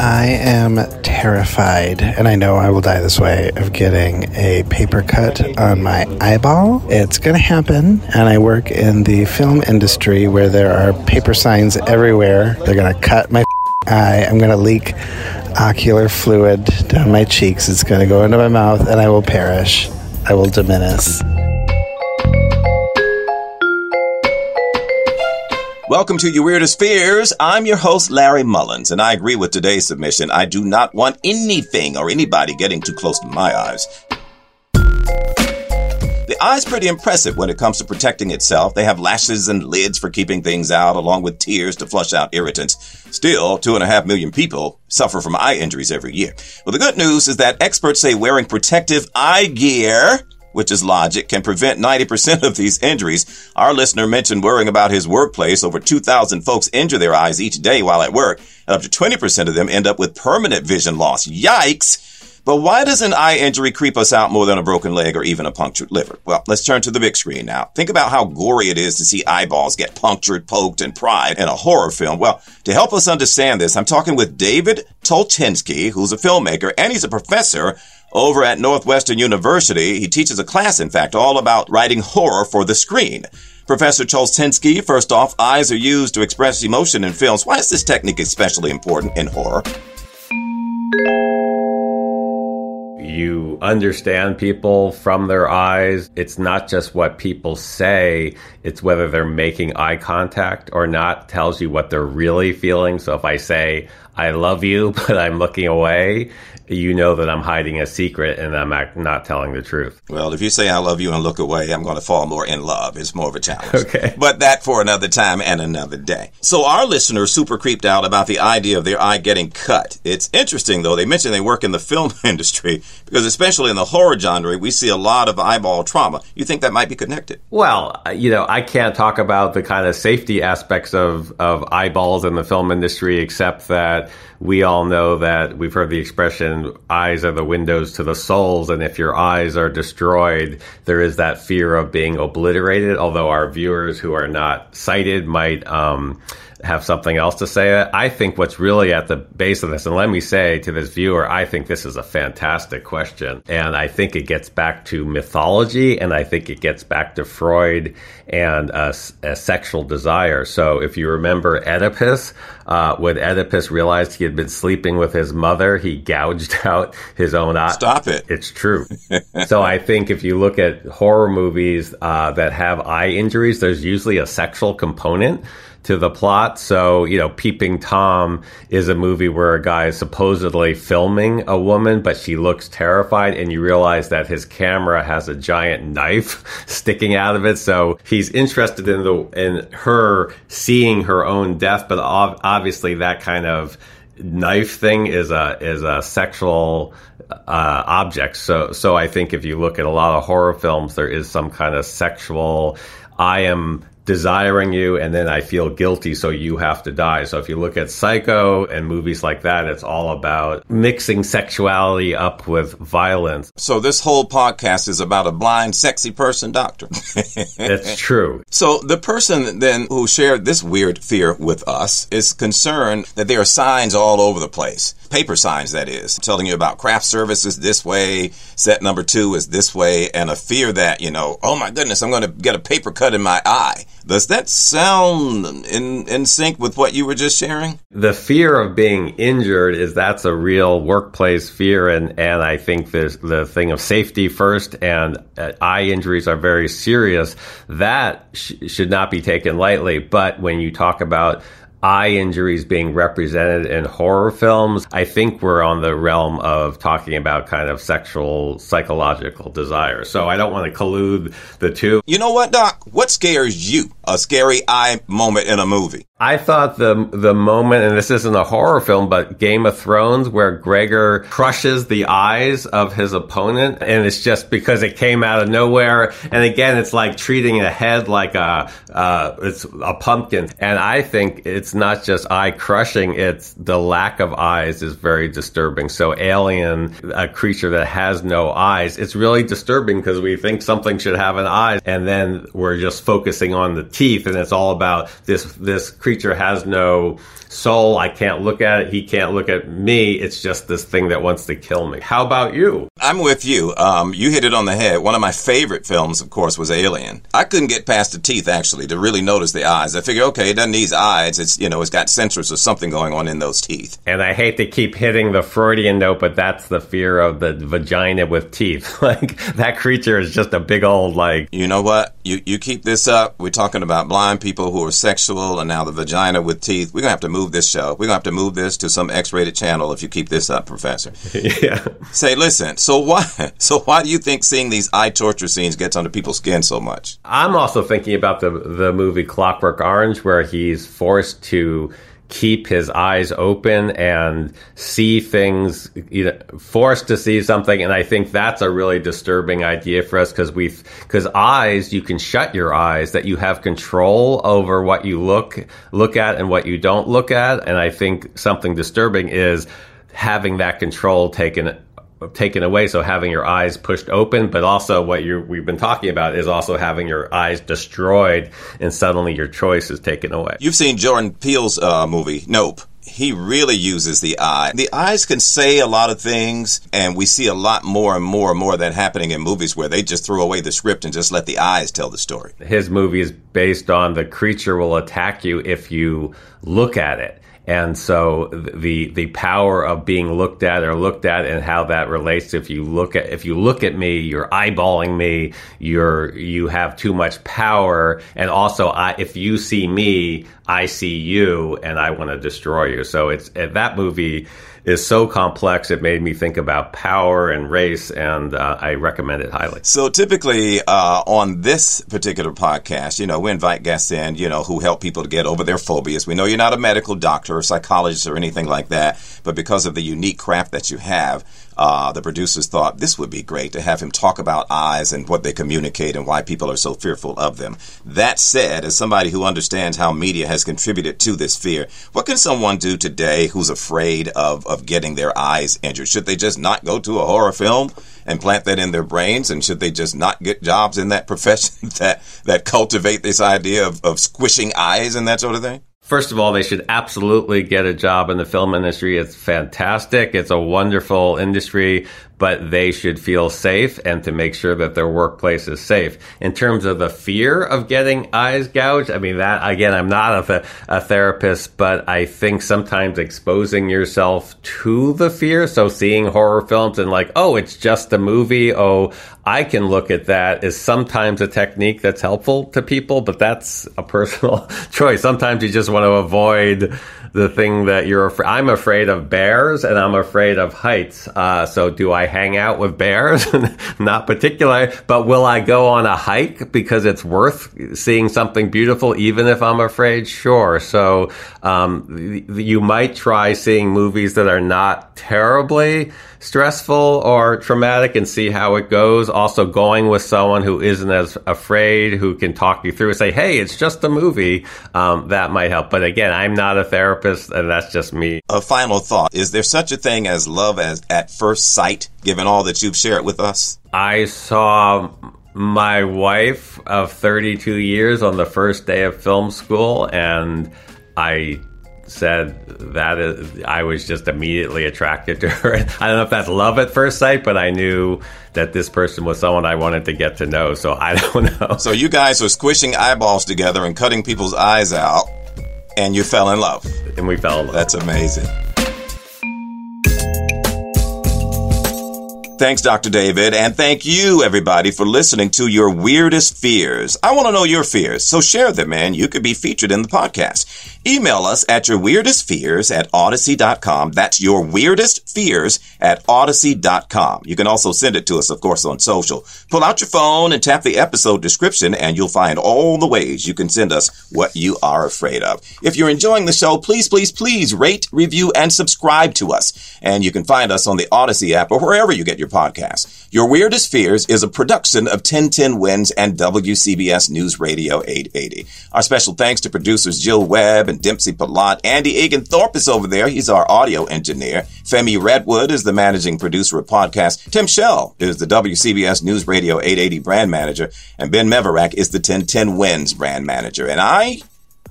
I am terrified, and I know I will die this way, of getting a paper cut on my eyeball. It's going to happen, and I work in the film industry where there are paper signs everywhere. They're going to cut my eye. I'm going to leak ocular fluid down my cheeks. It's going to go into my mouth, and I will perish. I will diminish. Welcome to Your Weirdest Fears. I'm your host, Larry Mullins, and I agree with today's submission. I do not want anything or anybody getting too close to my eyes. The eye's pretty impressive when it comes to protecting itself. They have lashes and lids for keeping things out, along with tears to flush out irritants. Still, two and a half million people suffer from eye injuries every year. Well, the good news is that experts say wearing protective eye gear which is logic, can prevent 90% of these injuries. Our listener mentioned worrying about his workplace. Over 2,000 folks injure their eyes each day while at work, and up to 20% of them end up with permanent vision loss. Yikes! But why does an eye injury creep us out more than a broken leg or even a punctured liver? Well, let's turn to the big screen now. Think about how gory it is to see eyeballs get punctured, poked, and pried in a horror film. Well, to help us understand this, I'm talking with David Tolchinsky, who's a filmmaker and he's a professor over at Northwestern University. He teaches a class, in fact, all about writing horror for the screen. Professor Tolchinsky, first off, eyes are used to express emotion in films. Why is this technique especially important in horror? You understand people from their eyes. It's not just what people say, it's whether they're making eye contact or not tells you what they're really feeling. So if I say, I love you, but I'm looking away, you know that I'm hiding a secret and I'm not telling the truth. Well, if you say I love you and look away, I'm going to fall more in love. It's more of a challenge. Okay. But that for another time and another day. So our listeners super creeped out about the idea of their eye getting cut. It's interesting though. They mentioned they work in the film industry because especially in the horror genre, we see a lot of eyeball trauma. You think that might be connected? Well, you know, I can't talk about the kind of safety aspects of, of eyeballs in the film industry except that we all know that we've heard the expression eyes are the windows to the souls and if your eyes are destroyed there is that fear of being obliterated although our viewers who are not sighted might um, have something else to say. I think what's really at the base of this, and let me say to this viewer, I think this is a fantastic question. And I think it gets back to mythology and I think it gets back to Freud and a, a sexual desire. So if you remember Oedipus, uh, when Oedipus realized he had been sleeping with his mother, he gouged out his own eye. Stop it. It's true. so I think if you look at horror movies uh, that have eye injuries, there's usually a sexual component to the plot. So, you know, Peeping Tom is a movie where a guy is supposedly filming a woman, but she looks terrified, and you realize that his camera has a giant knife sticking out of it. So he's interested in the in her seeing her own death, but obviously that kind of knife thing is a is a sexual uh, object. So so I think if you look at a lot of horror films, there is some kind of sexual. I am desiring you and then I feel guilty, so you have to die. So if you look at Psycho and movies like that, it's all about mixing sexuality up with violence. So this whole podcast is about a blind, sexy person, doctor. That's true. So the person then who shared this weird fear with us is concerned that there are signs all over the place paper signs, that is, telling you about craft services this way, set number two is this way, and a fear that, you know, oh my goodness, I'm going to get a paper cut in my eye. Does that sound in, in sync with what you were just sharing? The fear of being injured is that's a real workplace fear. And, and I think there's the thing of safety first and uh, eye injuries are very serious. That sh- should not be taken lightly. But when you talk about eye injuries being represented in horror films, I think we're on the realm of talking about kind of sexual psychological desire. So I don't want to collude the two. You know what, Doc? What scares you? A scary eye moment in a movie? I thought the the moment, and this isn't a horror film, but Game of Thrones, where Gregor crushes the eyes of his opponent, and it's just because it came out of nowhere. And again, it's like treating a head like a uh, it's a pumpkin. And I think it's not just eye crushing; it's the lack of eyes is very disturbing. So, Alien, a creature that has no eyes, it's really disturbing because we think something should have an eye, and then we're just focusing on the teeth, and it's all about this this creature has no soul. I can't look at it. He can't look at me. It's just this thing that wants to kill me. How about you? I'm with you. Um, you hit it on the head. One of my favorite films, of course, was Alien. I couldn't get past the teeth actually to really notice the eyes. I figure, okay, it doesn't need eyes. It's you know, it's got sensors or something going on in those teeth. And I hate to keep hitting the Freudian note, but that's the fear of the vagina with teeth. like that creature is just a big old like. You know what? You you keep this up. We're talking about blind people who are sexual, and now the vagina with teeth. We're gonna have to move this show. We're gonna have to move this to some X-rated channel if you keep this up, Professor. yeah. Say, listen. So why? So why do you think seeing these eye torture scenes gets under people's skin so much? I'm also thinking about the the movie Clockwork Orange, where he's forced to keep his eyes open and see things, you know, forced to see something. And I think that's a really disturbing idea for us because we've, because eyes, you can shut your eyes, that you have control over what you look, look at and what you don't look at. And I think something disturbing is having that control taken taken away. So having your eyes pushed open, but also what you we've been talking about is also having your eyes destroyed, and suddenly your choice is taken away. You've seen Jordan Peele's uh, movie Nope. He really uses the eye. The eyes can say a lot of things, and we see a lot more and more and more of that happening in movies where they just throw away the script and just let the eyes tell the story. His movie is based on the creature will attack you if you look at it and so the the power of being looked at or looked at and how that relates if you look at if you look at me you're eyeballing me you're you have too much power. And also I, if you see me I see you and I want to destroy you. So it's that movie is so complex. It made me think about power and race, and uh, I recommend it highly. So typically uh, on this particular podcast, you know, we invite guests in, you know, who help people to get over their phobias. We know you're not a medical doctor or psychologist or anything like that, but because of the unique craft that you have, uh, the producers thought this would be great to have him talk about eyes and what they communicate and why people are so fearful of them. That said, as somebody who understands how media has contributed to this fear, what can someone do today who's afraid of, of getting their eyes injured? Should they just not go to a horror film? and plant that in their brains? And should they just not get jobs in that profession that, that cultivate this idea of, of squishing eyes and that sort of thing? First of all, they should absolutely get a job in the film industry. It's fantastic. It's a wonderful industry but they should feel safe and to make sure that their workplace is safe. In terms of the fear of getting eyes gouged, I mean, that again, I'm not a, a therapist, but I think sometimes exposing yourself to the fear, so seeing horror films and like, oh, it's just a movie, oh, I can look at that as sometimes a technique that's helpful to people, but that's a personal choice. Sometimes you just want to avoid the thing that you're afraid. I'm afraid of bears and I'm afraid of heights. Uh, so do I hang out with bears? Not particularly, but will I go on a hike because it's worth seeing something beautiful, even if I'm afraid? Sure. So um, you might try seeing movies that are not terribly stressful or traumatic and see how it goes. Also, going with someone who isn't as afraid, who can talk you through and say, hey, it's just a movie, um, that might help. But again, I'm not a therapist, and that's just me. A final thought Is there such a thing as love as at first sight, given all that you've shared with us? I saw my wife of 32 years on the first day of film school, and I said that is, I was just immediately attracted to her. I don't know if that's love at first sight, but I knew that this person was someone I wanted to get to know. So I don't know. So you guys were squishing eyeballs together and cutting people's eyes out, and you fell in love. And we fell in love. That's amazing. Thanks, Dr. David, and thank you, everybody, for listening to your weirdest fears. I want to know your fears, so share them, man. you could be featured in the podcast. Email us at your weirdest fears at audacy.com. That's your weirdest fears at audacy.com. You can also send it to us, of course, on social. Pull out your phone and tap the episode description and you'll find all the ways you can send us what you are afraid of. If you're enjoying the show, please, please, please rate, review, and subscribe to us. And you can find us on the Audacy app or wherever you get your podcasts. Your Weirdest Fears is a production of 1010 Wins and WCBS News Radio 880. Our special thanks to producers Jill Webb and Dempsey Pillot. Anddy Egan Thorpe is over there. He's our audio engineer. Femi Redwood is the managing producer of podcast. Tim Shell is the WCBS News Radio 880 brand manager. And Ben Meverak is the 1010 Wins brand manager. And I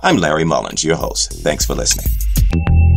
I'm Larry Mullins, your host. Thanks for listening.